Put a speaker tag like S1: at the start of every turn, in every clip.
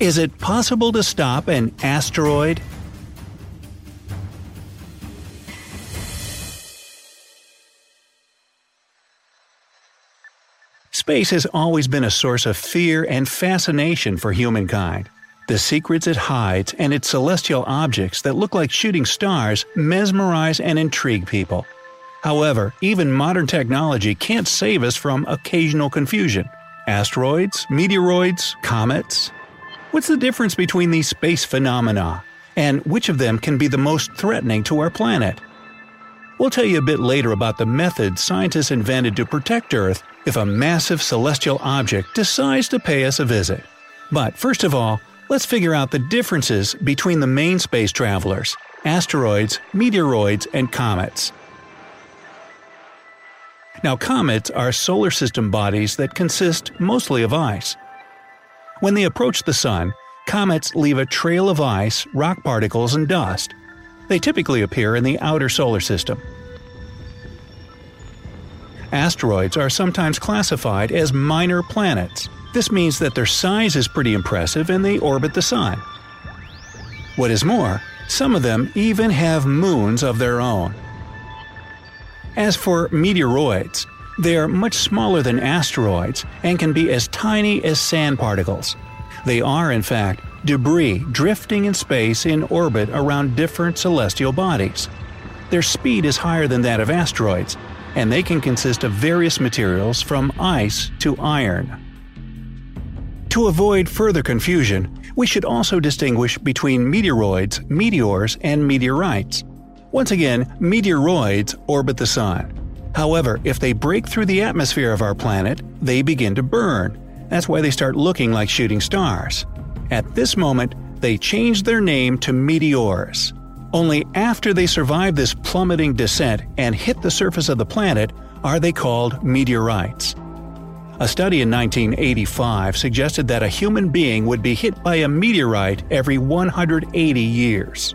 S1: Is it possible to stop an asteroid? Space has always been a source of fear and fascination for humankind. The secrets it hides and its celestial objects that look like shooting stars mesmerize and intrigue people. However, even modern technology can't save us from occasional confusion. Asteroids, meteoroids, comets, What's the difference between these space phenomena? And which of them can be the most threatening to our planet? We'll tell you a bit later about the methods scientists invented to protect Earth if a massive celestial object decides to pay us a visit. But first of all, let's figure out the differences between the main space travelers asteroids, meteoroids, and comets. Now, comets are solar system bodies that consist mostly of ice. When they approach the Sun, comets leave a trail of ice, rock particles, and dust. They typically appear in the outer solar system. Asteroids are sometimes classified as minor planets. This means that their size is pretty impressive and they orbit the Sun. What is more, some of them even have moons of their own. As for meteoroids, they are much smaller than asteroids and can be as tiny as sand particles. They are, in fact, debris drifting in space in orbit around different celestial bodies. Their speed is higher than that of asteroids, and they can consist of various materials from ice to iron. To avoid further confusion, we should also distinguish between meteoroids, meteors, and meteorites. Once again, meteoroids orbit the Sun. However, if they break through the atmosphere of our planet, they begin to burn. That's why they start looking like shooting stars. At this moment, they change their name to meteors. Only after they survive this plummeting descent and hit the surface of the planet are they called meteorites. A study in 1985 suggested that a human being would be hit by a meteorite every 180 years.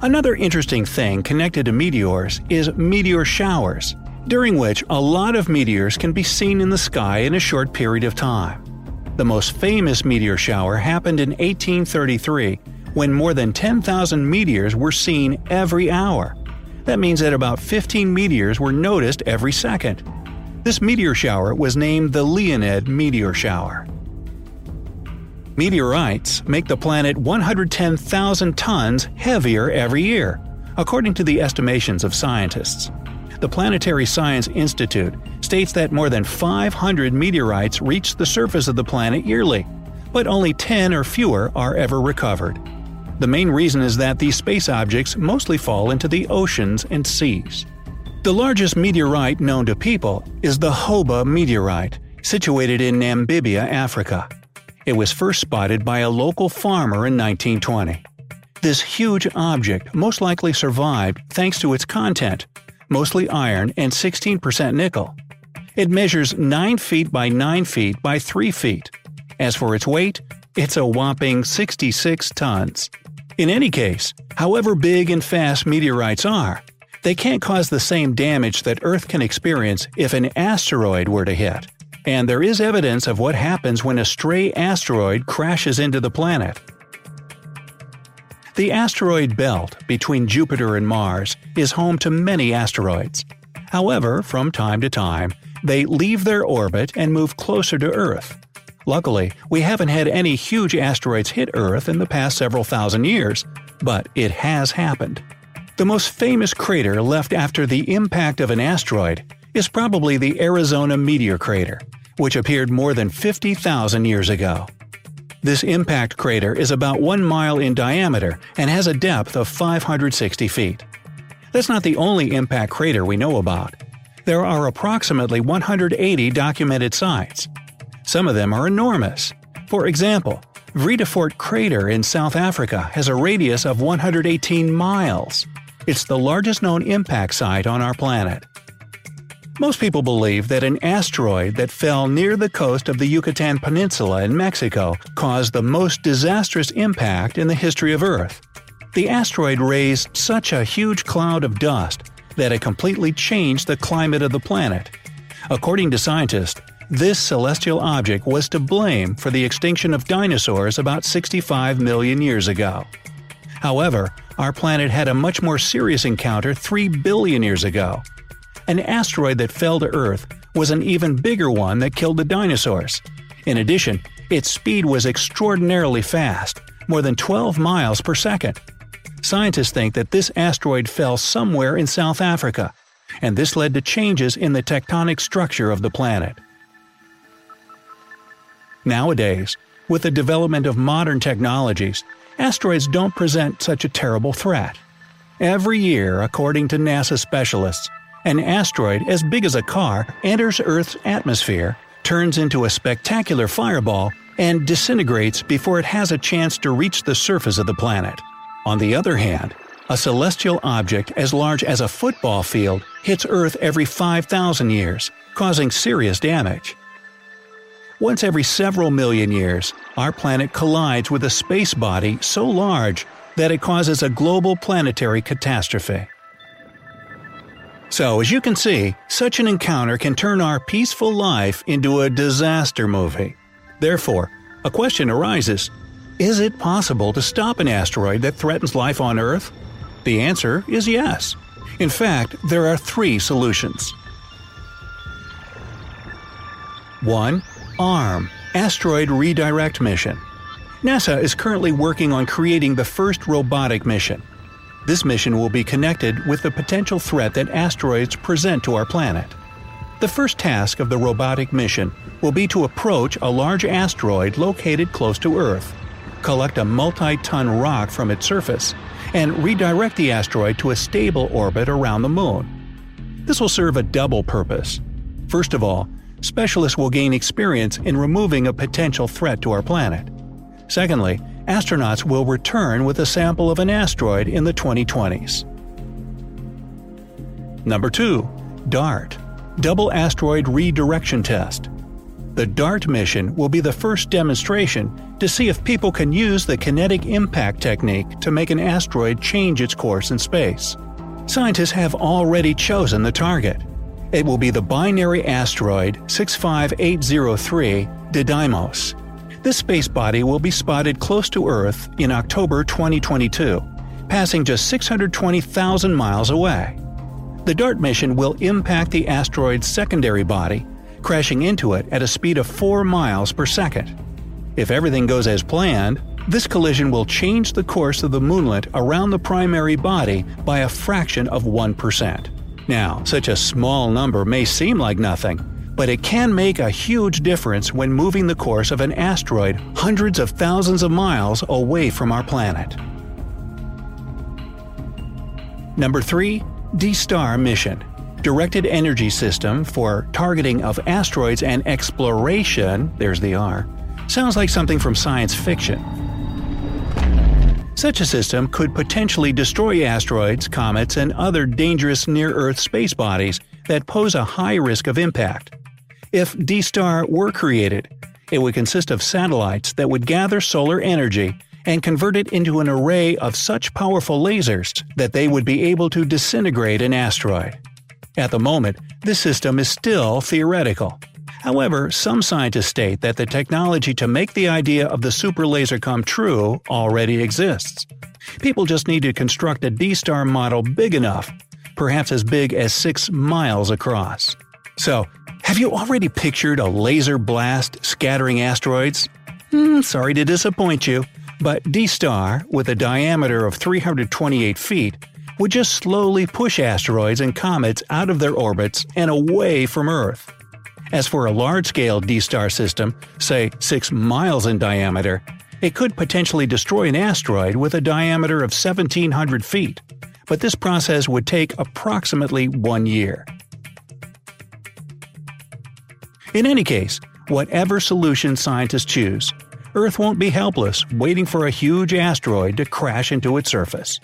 S1: Another interesting thing connected to meteors is meteor showers, during which a lot of meteors can be seen in the sky in a short period of time. The most famous meteor shower happened in 1833 when more than 10,000 meteors were seen every hour. That means that about 15 meteors were noticed every second. This meteor shower was named the Leonid meteor shower. Meteorites make the planet 110,000 tons heavier every year, according to the estimations of scientists. The Planetary Science Institute states that more than 500 meteorites reach the surface of the planet yearly, but only 10 or fewer are ever recovered. The main reason is that these space objects mostly fall into the oceans and seas. The largest meteorite known to people is the Hoba meteorite, situated in Namibia, Africa. It was first spotted by a local farmer in 1920. This huge object most likely survived thanks to its content mostly iron and 16% nickel. It measures 9 feet by 9 feet by 3 feet. As for its weight, it's a whopping 66 tons. In any case, however big and fast meteorites are, they can't cause the same damage that Earth can experience if an asteroid were to hit. And there is evidence of what happens when a stray asteroid crashes into the planet. The asteroid belt between Jupiter and Mars is home to many asteroids. However, from time to time, they leave their orbit and move closer to Earth. Luckily, we haven't had any huge asteroids hit Earth in the past several thousand years, but it has happened. The most famous crater left after the impact of an asteroid is probably the Arizona Meteor Crater, which appeared more than 50,000 years ago. This impact crater is about 1 mile in diameter and has a depth of 560 feet. That's not the only impact crater we know about. There are approximately 180 documented sites. Some of them are enormous. For example, Vredefort crater in South Africa has a radius of 118 miles. It's the largest known impact site on our planet. Most people believe that an asteroid that fell near the coast of the Yucatan Peninsula in Mexico caused the most disastrous impact in the history of Earth. The asteroid raised such a huge cloud of dust that it completely changed the climate of the planet. According to scientists, this celestial object was to blame for the extinction of dinosaurs about 65 million years ago. However, our planet had a much more serious encounter 3 billion years ago. An asteroid that fell to Earth was an even bigger one that killed the dinosaurs. In addition, its speed was extraordinarily fast, more than 12 miles per second. Scientists think that this asteroid fell somewhere in South Africa, and this led to changes in the tectonic structure of the planet. Nowadays, with the development of modern technologies, asteroids don't present such a terrible threat. Every year, according to NASA specialists, an asteroid as big as a car enters Earth's atmosphere, turns into a spectacular fireball, and disintegrates before it has a chance to reach the surface of the planet. On the other hand, a celestial object as large as a football field hits Earth every 5,000 years, causing serious damage. Once every several million years, our planet collides with a space body so large that it causes a global planetary catastrophe. So, as you can see, such an encounter can turn our peaceful life into a disaster movie. Therefore, a question arises Is it possible to stop an asteroid that threatens life on Earth? The answer is yes. In fact, there are three solutions. 1. ARM Asteroid Redirect Mission. NASA is currently working on creating the first robotic mission. This mission will be connected with the potential threat that asteroids present to our planet. The first task of the robotic mission will be to approach a large asteroid located close to Earth, collect a multi ton rock from its surface, and redirect the asteroid to a stable orbit around the Moon. This will serve a double purpose. First of all, specialists will gain experience in removing a potential threat to our planet. Secondly, astronauts will return with a sample of an asteroid in the 2020s. Number 2. DART Double Asteroid Redirection Test. The DART mission will be the first demonstration to see if people can use the kinetic impact technique to make an asteroid change its course in space. Scientists have already chosen the target. It will be the binary asteroid 65803 Didymos. This space body will be spotted close to Earth in October 2022, passing just 620,000 miles away. The DART mission will impact the asteroid's secondary body, crashing into it at a speed of 4 miles per second. If everything goes as planned, this collision will change the course of the moonlet around the primary body by a fraction of 1%. Now, such a small number may seem like nothing, but it can make a huge difference when moving the course of an asteroid hundreds of thousands of miles away from our planet. Number 3. D-STAR Mission Directed Energy System for Targeting of Asteroids and Exploration, there's the R, sounds like something from science fiction. Such a system could potentially destroy asteroids, comets, and other dangerous near Earth space bodies that pose a high risk of impact. If D-Star were created, it would consist of satellites that would gather solar energy and convert it into an array of such powerful lasers that they would be able to disintegrate an asteroid. At the moment, this system is still theoretical. However, some scientists state that the technology to make the idea of the super laser come true already exists. People just need to construct a D-star model big enough, perhaps as big as 6 miles across. So, have you already pictured a laser blast scattering asteroids? Hmm, sorry to disappoint you, but D-Star, with a diameter of 328 feet, would just slowly push asteroids and comets out of their orbits and away from Earth. As for a large-scale D-Star system, say 6 miles in diameter, it could potentially destroy an asteroid with a diameter of 1700 feet, but this process would take approximately one year. In any case, whatever solution scientists choose, Earth won't be helpless waiting for a huge asteroid to crash into its surface.